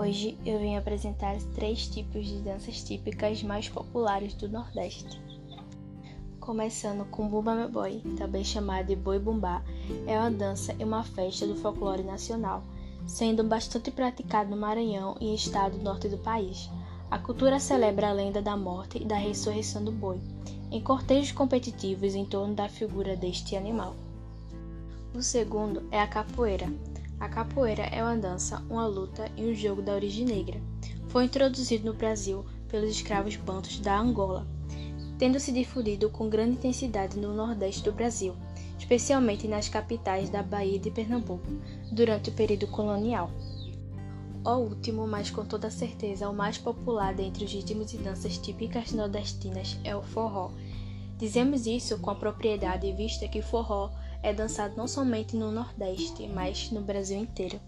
Hoje eu vim apresentar três tipos de danças típicas mais populares do Nordeste. Começando com Bumba Meu Boi, também chamado de Boi Bumbá, é uma dança e uma festa do folclore nacional, sendo bastante praticado no Maranhão e estado norte do país. A cultura celebra a lenda da morte e da ressurreição do boi, em cortejos competitivos em torno da figura deste animal. O segundo é a capoeira, a capoeira é uma dança, uma luta e um jogo da origem negra. Foi introduzido no Brasil pelos escravos bantos da Angola, tendo se difundido com grande intensidade no Nordeste do Brasil, especialmente nas capitais da Bahia e de Pernambuco, durante o período colonial. O último, mas com toda certeza o mais popular dentre os ritmos e danças típicas nordestinas, é o forró. Dizemos isso com a propriedade vista que forró é dançado não somente no Nordeste, mas no Brasil inteiro.